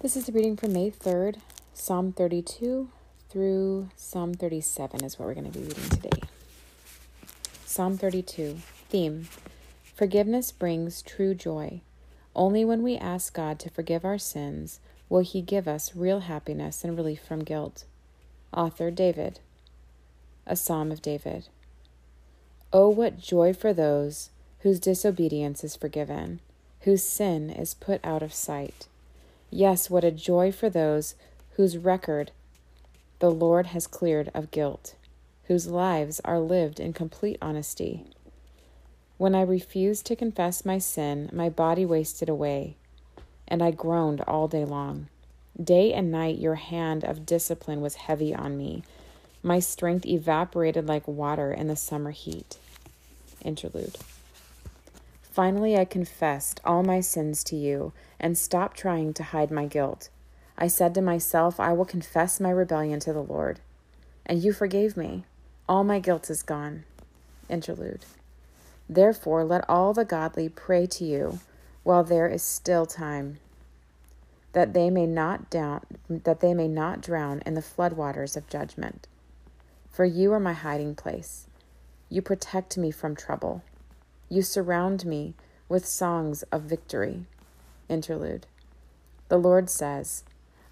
This is the reading from May 3rd, Psalm 32 through Psalm 37 is what we're going to be reading today. Psalm 32 Theme Forgiveness brings true joy. Only when we ask God to forgive our sins will He give us real happiness and relief from guilt. Author David. A Psalm of David. Oh, what joy for those whose disobedience is forgiven, whose sin is put out of sight. Yes, what a joy for those whose record the Lord has cleared of guilt, whose lives are lived in complete honesty. When I refused to confess my sin, my body wasted away, and I groaned all day long. Day and night your hand of discipline was heavy on me. My strength evaporated like water in the summer heat. Interlude. Finally, I confessed all my sins to you and stopped trying to hide my guilt. I said to myself, I will confess my rebellion to the Lord. And you forgave me. All my guilt is gone. Interlude. Therefore, let all the godly pray to you while there is still time, that they may not down, that they may not drown in the floodwaters of judgment. For you are my hiding place. You protect me from trouble. You surround me with songs of victory. Interlude. The Lord says,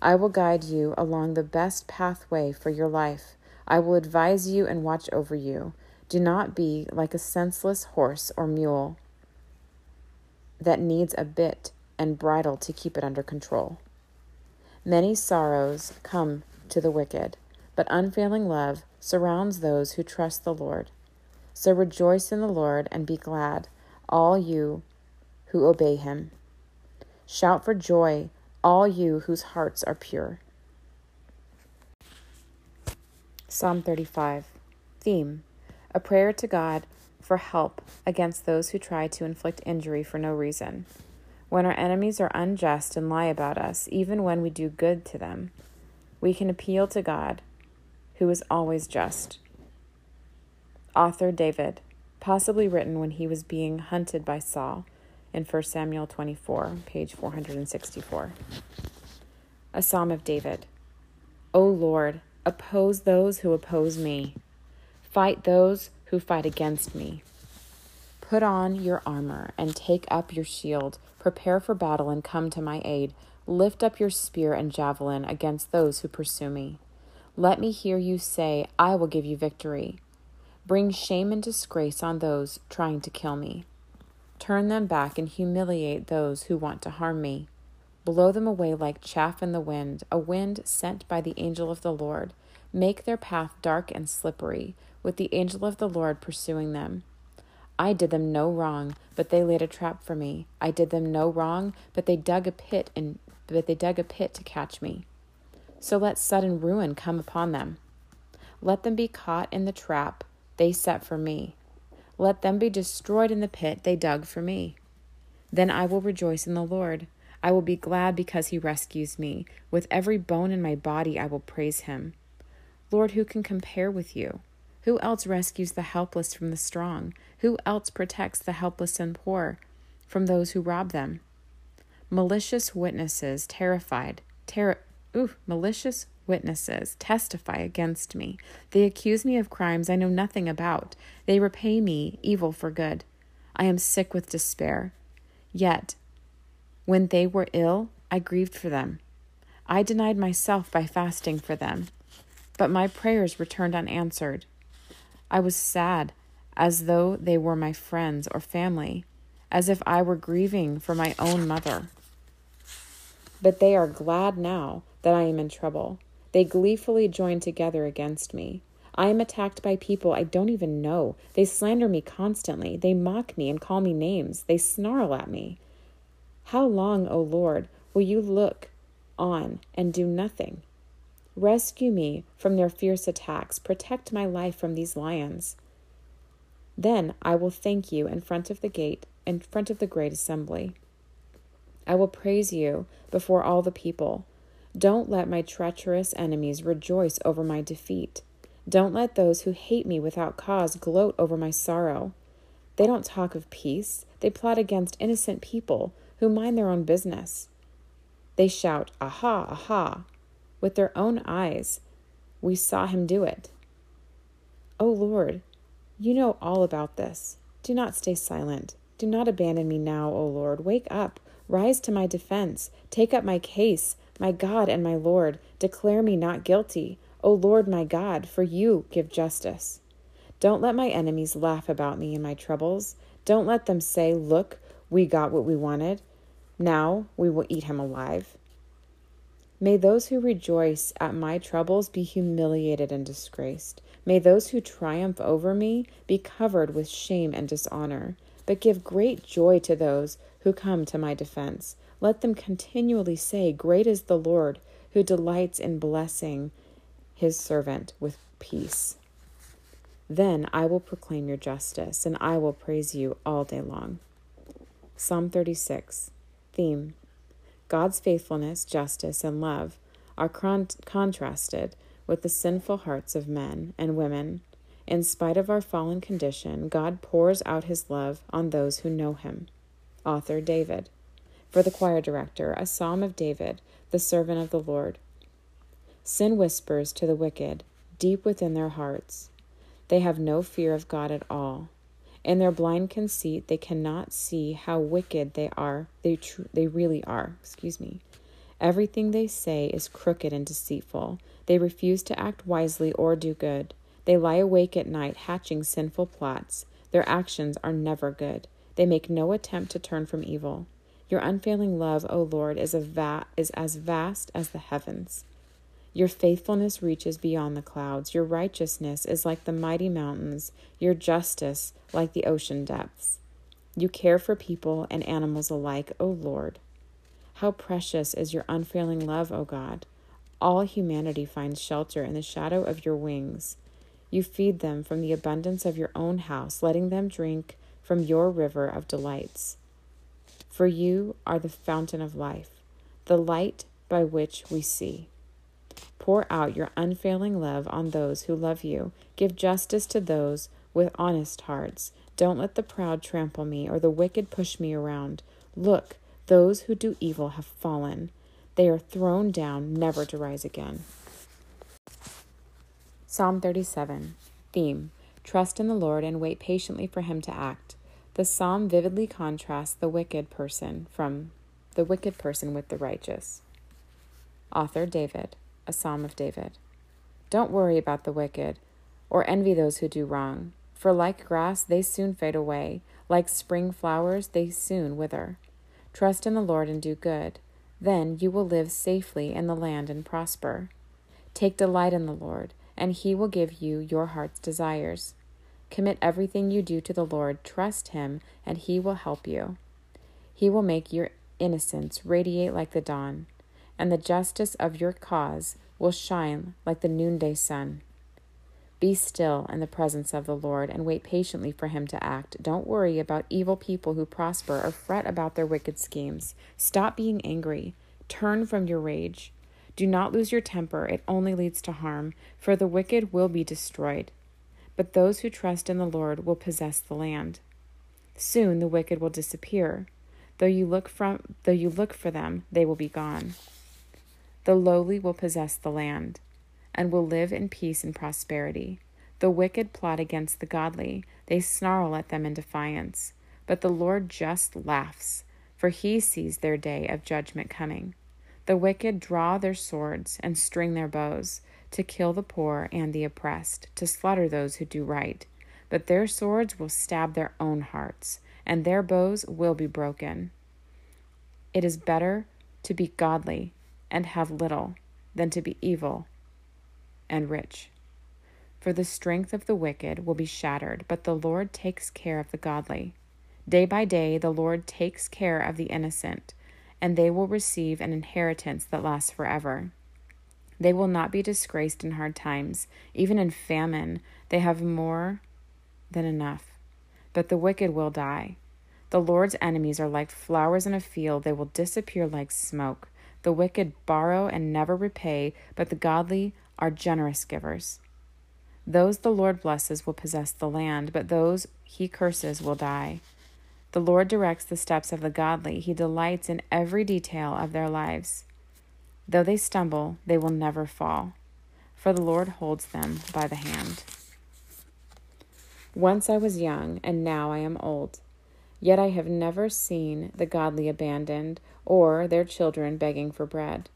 I will guide you along the best pathway for your life. I will advise you and watch over you. Do not be like a senseless horse or mule that needs a bit and bridle to keep it under control. Many sorrows come to the wicked, but unfailing love surrounds those who trust the Lord. So rejoice in the Lord and be glad, all you who obey him. Shout for joy, all you whose hearts are pure. Psalm 35 Theme A prayer to God for help against those who try to inflict injury for no reason. When our enemies are unjust and lie about us, even when we do good to them, we can appeal to God, who is always just. Author David, possibly written when he was being hunted by Saul in 1 Samuel 24, page 464. A Psalm of David. O Lord, oppose those who oppose me. Fight those who fight against me. Put on your armor and take up your shield. Prepare for battle and come to my aid. Lift up your spear and javelin against those who pursue me. Let me hear you say, I will give you victory. Bring shame and disgrace on those trying to kill me. Turn them back and humiliate those who want to harm me. Blow them away like chaff in the wind, a wind sent by the angel of the Lord. Make their path dark and slippery, with the angel of the Lord pursuing them. I did them no wrong, but they laid a trap for me. I did them no wrong, but they dug a pit and but they dug a pit to catch me. So let sudden ruin come upon them. Let them be caught in the trap they set for me. Let them be destroyed in the pit they dug for me. Then I will rejoice in the Lord. I will be glad because he rescues me. With every bone in my body, I will praise him. Lord, who can compare with you? Who else rescues the helpless from the strong? Who else protects the helpless and poor from those who rob them? Malicious witnesses, terrified, ter- ooh, malicious witnesses testify against me. They accuse me of crimes I know nothing about. They repay me evil for good. I am sick with despair. Yet, when they were ill, I grieved for them. I denied myself by fasting for them, but my prayers returned unanswered. I was sad, as though they were my friends or family, as if I were grieving for my own mother. But they are glad now that I am in trouble. They gleefully join together against me. I am attacked by people I don't even know. They slander me constantly. They mock me and call me names. They snarl at me. How long, O Lord, will you look on and do nothing? Rescue me from their fierce attacks. Protect my life from these lions. Then I will thank you in front of the gate, in front of the great assembly. I will praise you before all the people. Don't let my treacherous enemies rejoice over my defeat. Don't let those who hate me without cause gloat over my sorrow. They don't talk of peace, they plot against innocent people who mind their own business. They shout, Aha, aha! With their own eyes, we saw him do it. O Lord, you know all about this. Do not stay silent. Do not abandon me now, O Lord. Wake up. Rise to my defense. Take up my case, my God and my Lord. Declare me not guilty. O Lord my God, for you give justice. Don't let my enemies laugh about me in my troubles. Don't let them say, Look, we got what we wanted. Now we will eat him alive. May those who rejoice at my troubles be humiliated and disgraced. May those who triumph over me be covered with shame and dishonor. But give great joy to those who come to my defense. Let them continually say, Great is the Lord, who delights in blessing his servant with peace. Then I will proclaim your justice, and I will praise you all day long. Psalm 36 Theme God's faithfulness, justice, and love are con- contrasted with the sinful hearts of men and women. In spite of our fallen condition, God pours out his love on those who know him. Author David. For the choir director, a psalm of David, the servant of the Lord. Sin whispers to the wicked, deep within their hearts. They have no fear of God at all. In their blind conceit, they cannot see how wicked they are. They tr- they really are. Excuse me. Everything they say is crooked and deceitful. They refuse to act wisely or do good. They lie awake at night hatching sinful plots. Their actions are never good. They make no attempt to turn from evil. Your unfailing love, O Lord, is, va- is as vast as the heavens. Your faithfulness reaches beyond the clouds. Your righteousness is like the mighty mountains, your justice like the ocean depths. You care for people and animals alike, O Lord. How precious is your unfailing love, O God. All humanity finds shelter in the shadow of your wings. You feed them from the abundance of your own house, letting them drink from your river of delights. For you are the fountain of life, the light by which we see. Pour out your unfailing love on those who love you. Give justice to those with honest hearts. Don't let the proud trample me or the wicked push me around. Look, those who do evil have fallen. They are thrown down, never to rise again. Psalm 37 Theme Trust in the Lord and wait patiently for him to act. The psalm vividly contrasts the wicked person from the wicked person with the righteous. Author David a psalm of David. Don't worry about the wicked, or envy those who do wrong, for like grass they soon fade away, like spring flowers they soon wither. Trust in the Lord and do good, then you will live safely in the land and prosper. Take delight in the Lord, and he will give you your heart's desires. Commit everything you do to the Lord, trust him, and he will help you. He will make your innocence radiate like the dawn and the justice of your cause will shine like the noonday sun. Be still in the presence of the Lord and wait patiently for him to act. Don't worry about evil people who prosper or fret about their wicked schemes. Stop being angry. Turn from your rage. Do not lose your temper, it only leads to harm, for the wicked will be destroyed. But those who trust in the Lord will possess the land. Soon the wicked will disappear. Though you look from though you look for them, they will be gone. The lowly will possess the land, and will live in peace and prosperity. The wicked plot against the godly, they snarl at them in defiance. But the Lord just laughs, for he sees their day of judgment coming. The wicked draw their swords and string their bows to kill the poor and the oppressed, to slaughter those who do right. But their swords will stab their own hearts, and their bows will be broken. It is better to be godly and have little than to be evil and rich. For the strength of the wicked will be shattered, but the Lord takes care of the godly. Day by day, the Lord takes care of the innocent, and they will receive an inheritance that lasts forever. They will not be disgraced in hard times. Even in famine, they have more than enough. But the wicked will die. The Lord's enemies are like flowers in a field, they will disappear like smoke. The wicked borrow and never repay, but the godly are generous givers. Those the Lord blesses will possess the land, but those he curses will die. The Lord directs the steps of the godly, He delights in every detail of their lives. Though they stumble, they will never fall, for the Lord holds them by the hand. Once I was young, and now I am old. Yet I have never seen the godly abandoned, or their children begging for bread.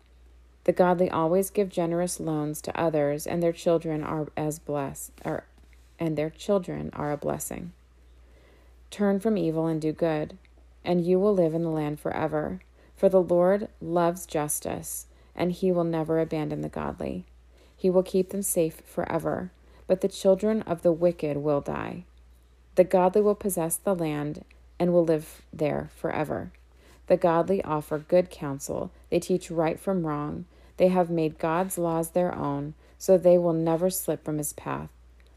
The godly always give generous loans to others, and their children are as blessed, or, and their children are a blessing. Turn from evil and do good, and you will live in the land forever. For the Lord loves justice, and he will never abandon the godly. He will keep them safe forever, but the children of the wicked will die. The godly will possess the land and will live there forever. The godly offer good counsel, they teach right from wrong. They have made God's laws their own, so they will never slip from his path.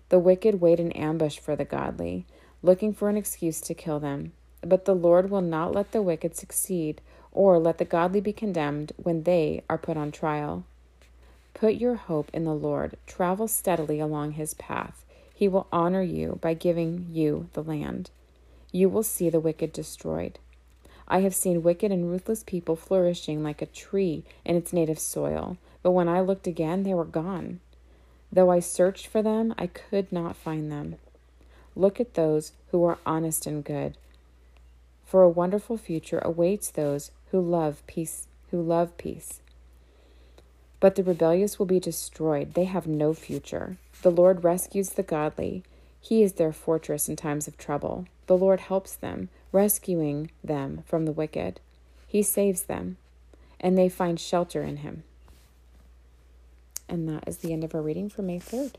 The wicked wait in ambush for the godly looking for an excuse to kill them. But the Lord will not let the wicked succeed, or let the godly be condemned when they are put on trial. Put your hope in the Lord, travel steadily along his path. He will honor you by giving you the land. You will see the wicked destroyed. I have seen wicked and ruthless people flourishing like a tree in its native soil, but when I looked again, they were gone. Though I searched for them, I could not find them. Look at those who are honest and good. For a wonderful future awaits those who love peace, who love peace. But the rebellious will be destroyed. They have no future. The Lord rescues the godly. He is their fortress in times of trouble. The Lord helps them, rescuing them from the wicked. He saves them, and they find shelter in him. And that is the end of our reading for May 3rd.